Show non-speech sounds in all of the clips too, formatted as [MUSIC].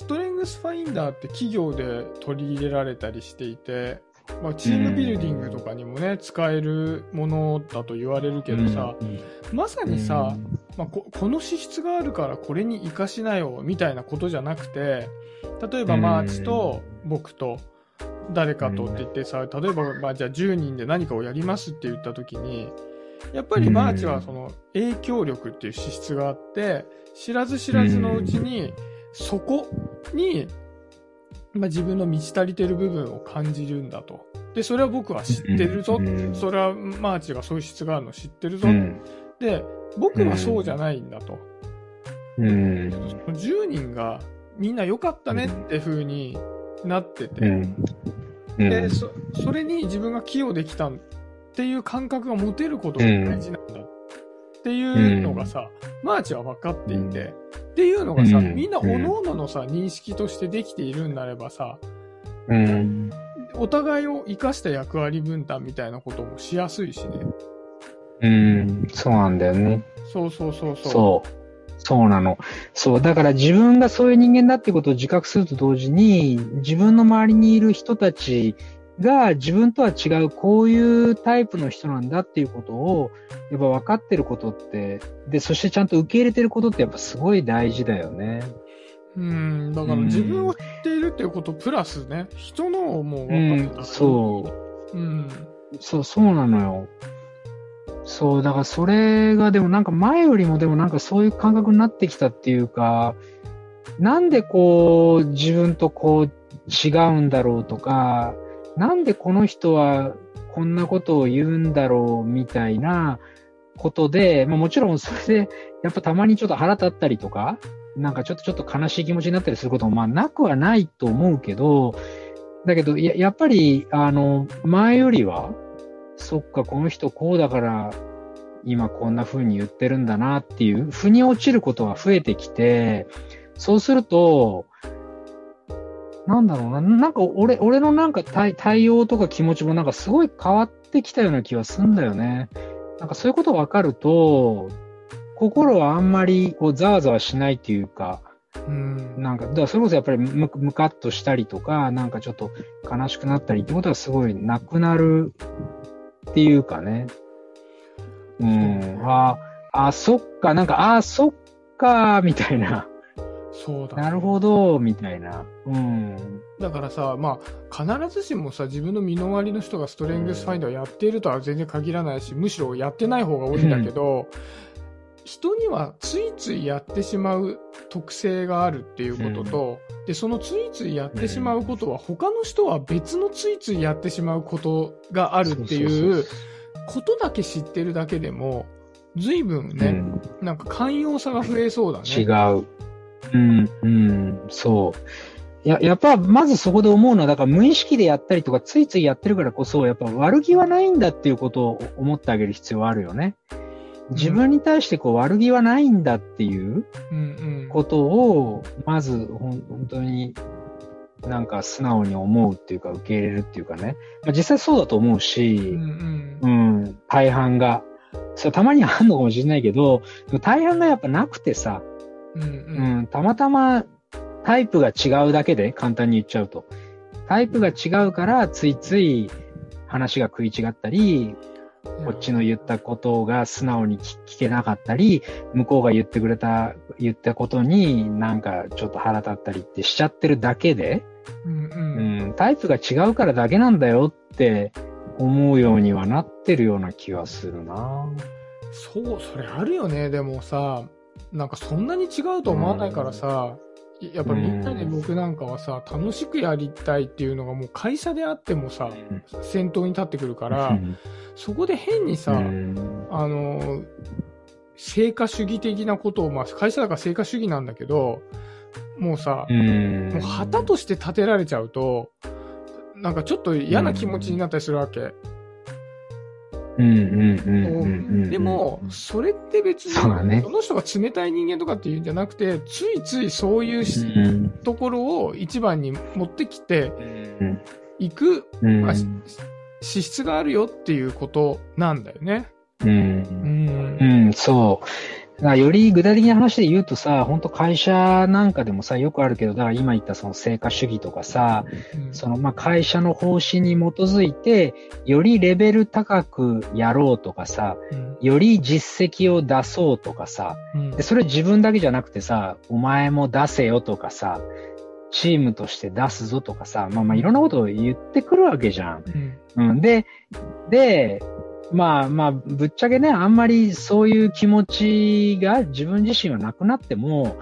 ストレングスファインダーって企業で取り入れられたりしていて、まあ、チームビルディングとかにもね、使えるものだと言われるけどさ、まさにさ、まあ、ここの資質があるからこれに活かしなよみたいなことじゃなくて例えばマーチと僕と誰かとって言ってさ例えば、まあ、じゃあ10人で何かをやりますって言った時にやっぱりマーチはその影響力っていう資質があって知らず知らずのうちにそこに、まあ、自分の満ち足りてる部分を感じるんだと。で、それは僕は知ってるぞ。それはマーチがそういう質があるの知ってるぞ。で、僕はそうじゃないんだと。うん。10人がみんな良かったねって風になってて、うんうん、でそ、それに自分が寄与できたっていう感覚が持てることが大事なんだっていうのがさ、マーチは分かっていて、っていうのがさ、みんな各々のさ、認識としてできているんなればさ、お互いを生かした役割分担みたいなこともしやすいしね。うん、そうなんだよね。そうそうそうそう。そう。そうなの。そう。だから自分がそういう人間だってことを自覚すると同時に、自分の周りにいる人たちが自分とは違うこういうタイプの人なんだっていうことを、やっぱ分かってることって、で、そしてちゃんと受け入れてることってやっぱすごい大事だよね。うん、だから自分を知っているっていうことプラスね、人のをもう分かってた、うん、そう。うん。そう、そうなのよ。そう、だからそれがでもなんか前よりもでもなんかそういう感覚になってきたっていうか、なんでこう自分とこう違うんだろうとか、なんでこの人はこんなことを言うんだろうみたいなことで、まあもちろんそれでやっぱたまにちょっと腹立ったりとか、なんかちょっとちょっと悲しい気持ちになったりすることもまあなくはないと思うけど、だけどややっぱりあの前よりはそっか、この人こうだから、今こんな風に言ってるんだなっていう、腑に落ちることが増えてきて、そうすると、なんだろうな、なんか俺、俺のなんか対対応とか気持ちもなんかすごい変わってきたような気はすんだよね。なんかそういうこと分かると、心はあんまりこうざわざわしないっていうか、うん、なんか、だからそれこそやっぱりむむかっとしたりとか、なんかちょっと悲しくなったりってことはすごいなくなるっていうかね。うん。ああ、そっか、なんか、あそっか、みたいな。そうだ、ね、なるほど、みたいな。うん。だからさ、まあ、必ずしもさ、自分の身の回りの人がストレングスファインダーをやっているとは全然限らないし、むしろやってない方が多いんだけど、うん、人にはついついやってしまう特性があるっていうことと、うん、で、そのついついやってしまうことは、他の人は別のついついやってしまうことがあるっていうことだけ知ってるだけでも、随分ね、うん、なんか寛容さが増えそうだね。違う。うん、うん、そう。や、やっぱ、まずそこで思うのは、だから無意識でやったりとか、ついついやってるからこそ、やっぱ悪気はないんだっていうことを思ってあげる必要はあるよね。自分に対してこう悪気はないんだっていうことを、まず本当になんか素直に思うっていうか受け入れるっていうかね。まあ、実際そうだと思うし、うん、うん、大半が。それたまにはあんのかもしれないけど、大半がやっぱなくてさ、うん、うんうん、たまたまタイプが違うだけで簡単に言っちゃうと。タイプが違うからついつい話が食い違ったり、こっちの言ったことが素直に聞けなかったり、向こうが言ってくれた、言ったことになんかちょっと腹立ったりってしちゃってるだけで、うん、うんうん、タイプが違うからだけなんだよって思うようにはなってるような気はするなそう、それあるよね。でもさ、なんかそんなに違うと思わないからさ、やっぱみんなで僕なんかはさ、楽しくやりたいっていうのがもう会社であってもさ、先頭に立ってくるから、そこで変にさ、あの、成果主義的なことを、まあ会社だから成果主義なんだけど、もうさ、もう旗として立てられちゃうと、なんかちょっと嫌な気持ちになったりするわけ。でも、それって別に、そね、の人が冷たい人間とかっていうんじゃなくて、ついついそういうところを一番に持ってきて行く、まあ、資質があるよっていうことなんだよね。うん。うん、うん、そう。だより具体的な話で言うとさ、本当会社なんかでもさ、よくあるけど、だから今言ったその成果主義とかさ、うん。そのまあ会社の方針に基づいて、よりレベル高くやろうとかさ、うん。より実績を出そうとかさ、うん。で、それ自分だけじゃなくてさ、お前も出せよとかさ、チームとして出すぞとかさ、まあまあいろんなことを言ってくるわけじゃん。うん。で、で、まあまあ、ぶっちゃけね、あんまりそういう気持ちが自分自身はなくなっても、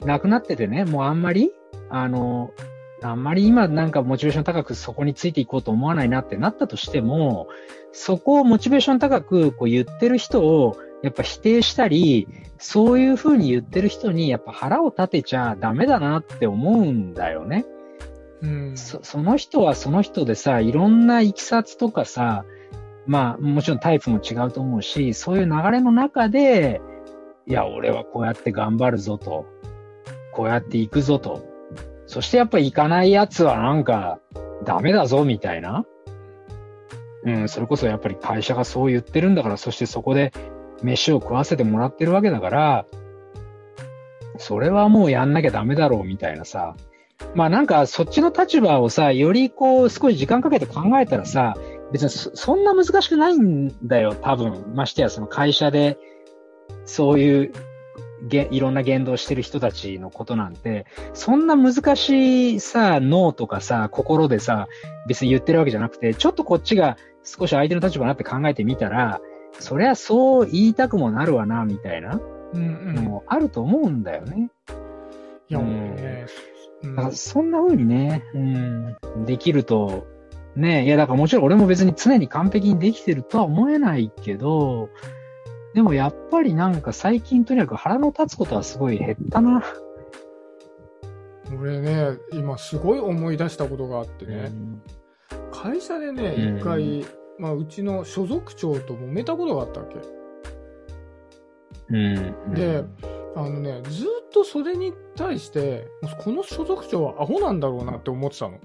なくなっててね、もうあんまり、あの、あんまり今なんかモチベーション高くそこについていこうと思わないなってなったとしても、そこをモチベーション高くこう言ってる人をやっぱ否定したり、そういうふうに言ってる人にやっぱ腹を立てちゃダメだなって思うんだよね。うんそその人はその人でさ、いろんな行きさつとかさ、まあ、もちろんタイプも違うと思うし、そういう流れの中で、いや、俺はこうやって頑張るぞと。こうやって行くぞと。そしてやっぱ行かない奴はなんか、ダメだぞ、みたいな。うん、それこそやっぱり会社がそう言ってるんだから、そしてそこで飯を食わせてもらってるわけだから、それはもうやんなきゃダメだろう、みたいなさ。まあなんかそっちの立場をさ、よりこう少し時間かけて考えたらさ、別にそそんな難しくないんだよ、多分。ましてやその会社で、そういうげいろんな言動してる人たちのことなんて、そんな難しいさ、脳とかさ、心でさ、別に言ってるわけじゃなくて、ちょっとこっちが少し相手の立場になって考えてみたら、そりゃそう言いたくもなるわな、みたいなうんうもあると思うんだよね。いや、うんもうね、うんだからそんな風にね、うん、できると、ね、いやだからもちろん俺も別に常に完璧にできてるとは思えないけど、でもやっぱりなんか最近とにかく腹の立つことはすごい減ったな。俺ね、今すごい思い出したことがあってね、会社でね、うん一回、まあ、うちの所属長と揉めたことがあったわけ。うん。で、あのね、ずーっとそれに対して、この所属長はアホなんだろうなって思ってたの。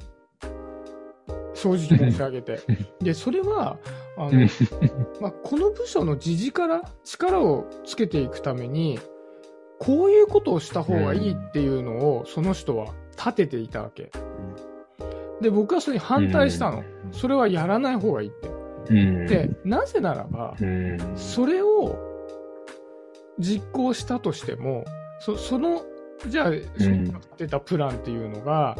正直申し上げて。[LAUGHS] で、それは、あの、[LAUGHS] まあ、この部署の時事から力をつけていくために、こういうことをした方がいいっていうのを、その人は立てていたわけ。で、僕はそれに反対したの。それはやらない方がいいって。うん、で、なぜならば、うん、それを実行したとしても、そその、じゃあ、その立てたプランっていうのが、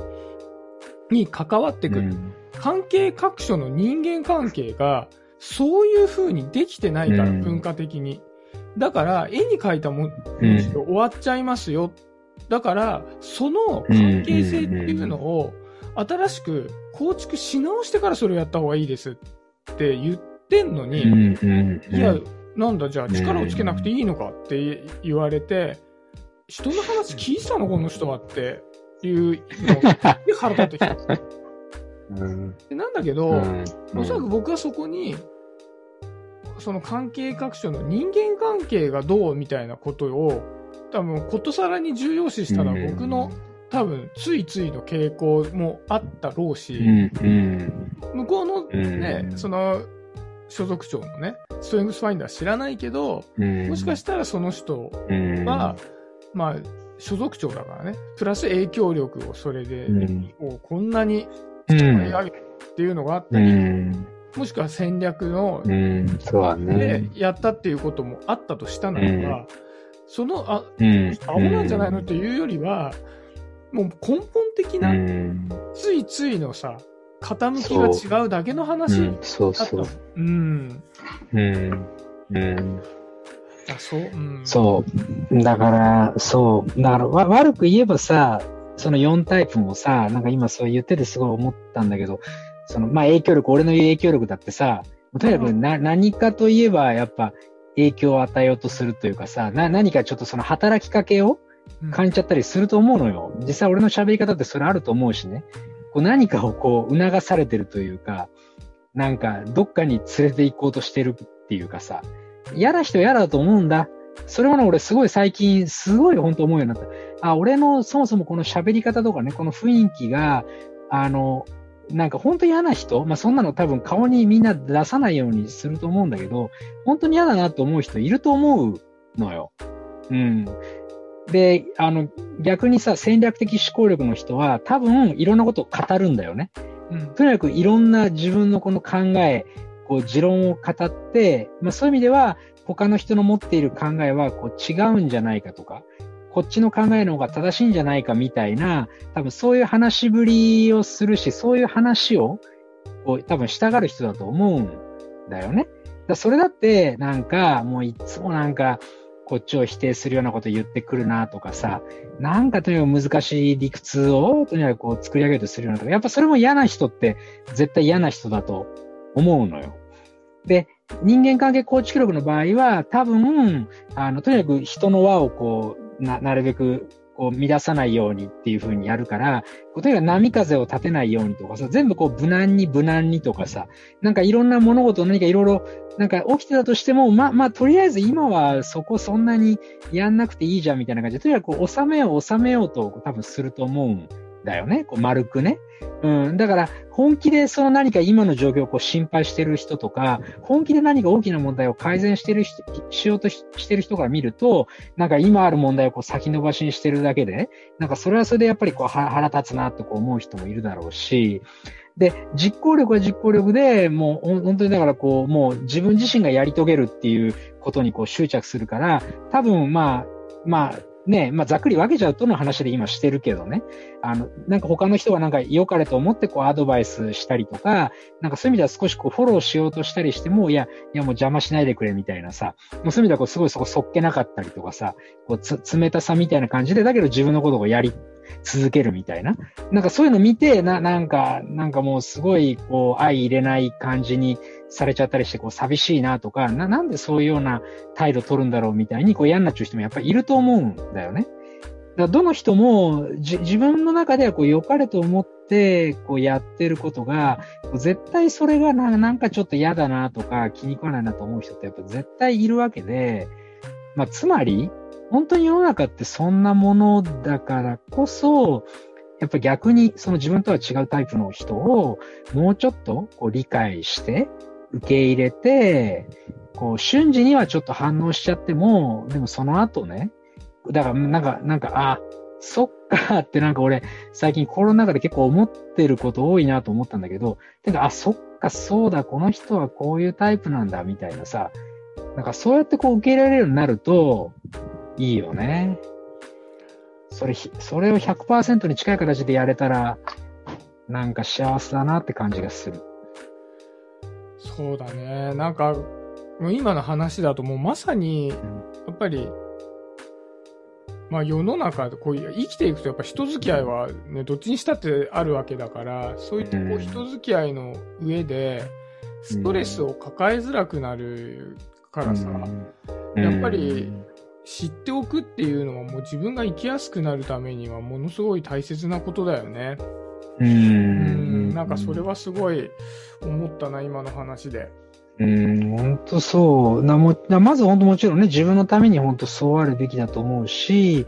に関わってくる。関係各所の人間関係が、そういう風にできてないから、うん。文化的に。だから、絵に描いたもうん。ので終わっちゃいますよ。だから、その関係性っていうのを、新しく構築し直してからそれをやった方がいいです。って言ってんのに、いや、なんだ、じゃあ力をつけなくていいのかって言われて、人の話聞いてたの、この人はっていうので腹立ってきた。で [LAUGHS] なんだけど、おそらく僕はそこに、その関係各所の人間関係がどうみたいなことを、多分、ことさらに重要視したら僕の、多分、ついついの傾向もあったろうし、向こうのね、その、所属長のね、ストレングスファインダー知らないけど、もしかしたらその人は、まあ、所属長だからね、プラス影響力をそれで、こうこんなに使い上げるっていうのがあったり、もしくは戦略の、でやったっていうこともあったとしたならば、その、あ、アホなんじゃないのっていうよりは、もう根本的な、ついついのさ、傾きが違うだけの話だった。そうそう。うん。うん。うん。あ、そう、うん。そう。だから、そう。だから、わ悪く言えばさ、その4タイプもさ、なんか今そう言っててすごい思ったんだけど、その、まあ影響力、俺の言う影響力だってさ、とにかくな、何かといえばやっぱ影響を与えようとするというかさ、な、何かちょっとその働きかけを感じちゃったりすると思うのよ。実際俺の喋り方ってそれあると思うしね。こう何かをこう促されてるというか、なんかどっかに連れて行こうとしてるっていうかさ、嫌な人嫌だと思うんだ。それもね、俺すごい最近、すごい本当思うようになった。あ、俺のそもそもこの喋り方とかね、この雰囲気が、あの、なんか本当に嫌な人まあそんなの多分顔にみんな出さないようにすると思うんだけど、本当に嫌だなと思う人いると思うのよ。うん。で、あの、逆にさ、戦略的思考力の人は多分いろんなことを語るんだよね。うん。とにかくいろんな自分のこの考え、こう持論を語って、まあそういう意味では他の人の持っている考えはこう違うんじゃないかとか、こっちの考えの方が正しいんじゃないかみたいな、多分そういう話しぶりをするし、そういう話をこう多分したがる人だと思うんだよね。だそれだってなんかもういつもなんかこっちを否定するようなこと言ってくるなとかさ、なんかとにかく難しい理屈をとにかくこう作り上げようとするようなとか、やっぱそれも嫌な人って絶対嫌な人だと思うのよ。で、人間関係構築力の場合は多分、あの、とにかく人の輪をこう、な、なるべくこう乱さないようにっていう風にやるから、こうとにかく波風を立てないようにとかさ、全部こう無難に無難にとかさ、なんかいろんな物事何かいろいろなんか起きてたとしても、ま、まあ、とりあえず今はそこそんなにやんなくていいじゃんみたいな感じで、とにかくこう収めよう収めようと多分すると思うんだよね。こう丸くね。うん。だから、本気でその何か今の状況をこう心配してる人とか、本気で何か大きな問題を改善してる人、しようとしてる人から見ると、なんか今ある問題をこう先延ばしにしてるだけで、なんかそれはそれでやっぱりこう腹立つなとこう思う人もいるだろうし、で、実行力は実行力で、もう本当にだからこう、もう自分自身がやり遂げるっていうことにこう執着するから、多分まあ、まあ、ね、まあざっくり分けちゃうとの話で今してるけどね。あの、なんか他の人がなんか良かれと思ってこうアドバイスしたりとか、なんかそういう意味では少しこうフォローしようとしたりしても、いや、いやもう邪魔しないでくれみたいなさ、もうそういう意味ではこうすごいそこそっけなかったりとかさ、こうつ冷たさみたいな感じで、だけど自分のことをやり続けるみたいな。なんかそういうの見て、な、なんか、なんかもうすごいこう相入れない感じにされちゃったりして、こう寂しいなとか、な、なんでそういうような態度取るんだろうみたいにこう嫌になっちゃう人もやっぱりいると思うんだよね。だどの人もじ自分の中ではこう良かれと思ってこうやってることが、絶対それがななんかちょっと嫌だなとか気に食わないなと思う人ってやっぱ絶対いるわけで、まあつまり、本当に世の中ってそんなものだからこそ、やっぱ逆にその自分とは違うタイプの人をもうちょっとこう理解して受け入れて、こう瞬時にはちょっと反応しちゃっても、でもその後ね、だからなんか、なんか、あ、そっかってなんか俺最近コロナ禍で結構思ってること多いなと思ったんだけど、てか、あ、そっか、そうだ、この人はこういうタイプなんだみたいなさ、なんかそうやってこう受け入れられるようになると、いいよね。それひ、それを100%に近い形でやれたら、なんか幸せだなって感じがする。そうだね。なんか、もう今の話だともうまさに、やっぱり、まあ世の中でこう生きていくとやっぱ人付き合いはね、どっちにしたってあるわけだから、そういったこううん人付き合いの上で、ストレスを抱えづらくなるからさ、やっぱり知っておくっていうのはもう自分が生きやすくなるためにはものすごい大切なことだよね。ううん、ん。なんかそれはすごい思ったな、今の話で。うん、本当そう。なもなまず本当もちろんね、自分のために本当そうあるべきだと思うし、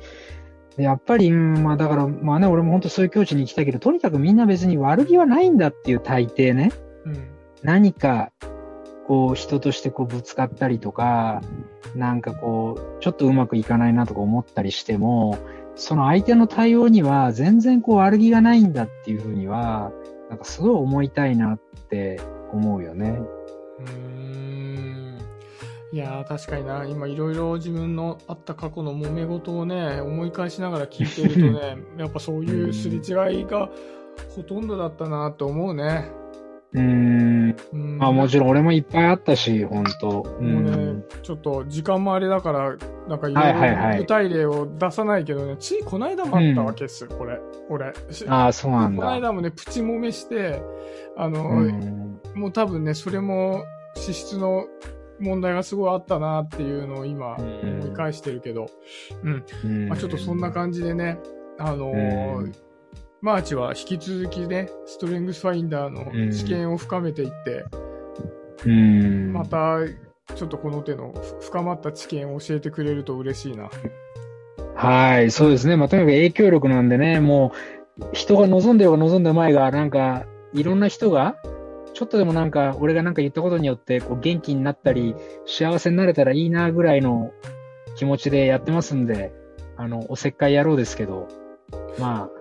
やっぱり、うん、まあだから、まあね、俺も本当そういう境地に行きたいけど、とにかくみんな別に悪気はないんだっていう大抵ね。うん。何か、こう、人としてこうぶつかったりとか、なんかこう、ちょっとうまくいかないなとか思ったりしても、その相手の対応には全然こう悪気がないんだっていうふうには、なんかすごい思いたいなって思うよね。うーんいやー確かにな今いろいろ自分のあった過去の揉め事をね思い返しながら聞いているとね [LAUGHS] やっぱそういうすれ違いがほとんどだったなと思うね。うーん。うんまあもちろん俺もいっぱいあったし、本当うもうねん。、ちょっと時間もあれだから、なんかいろはいろ具体例を出さないけどね、ついこの間もあったわけです、これ、俺。ああ、そうなんのだ。間もね、プチ揉めして、あの、うん。もう多分ね、それも資質の問題がすごいあったなっていうのを今うん思い返してるけど、うん。うんまあちょっとそんな感じでね、あのーうんマーチは引き続きね、ストレングスファインダーの知見を深めていって、うん。また、ちょっとこの手のふ深まった知見を教えてくれると嬉しいな。はい、そうですね。まあ、とにかく影響力なんでね、もう、人が望んでようが望んでまいが、なんか、いろんな人が、ちょっとでもなんか、俺がなんか言ったことによって、こう、元気になったり、幸せになれたらいいな、ぐらいの気持ちでやってますんで、あの、おせっかい野郎ですけど、まあ、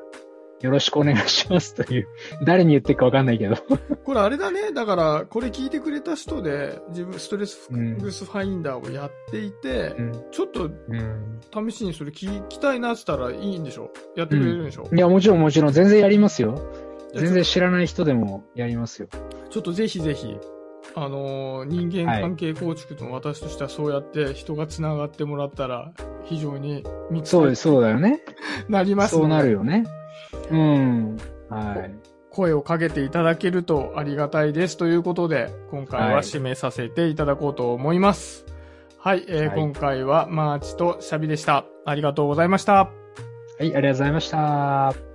よろしくお願いしますという、誰に言ってるかわかんないけど。これあれだね。だから、これ聞いてくれた人で、自分、ストレスフックスファインダーをやっていて、うん。ちょっとうん。試しにそれ聞きたいなって言ったらいいんでしょ？やってくれるんでしょ、いや、もちろんもちろん、全然やりますよ。全然知らない人でもやりますよ。ちょっとぜひぜひ、あのー人間関係構築の私としてはそうやって人が繋がってもらったら非常にそうそうだよね。[LAUGHS] なりますのでそうなるよね。うん。はい。声をかけていただけるとありがたいですということで、今回は締めさせていただこうと思います。はい、えーはい今回はマーチとシャビでした。ありがとうございました。はい、ありがとうございました。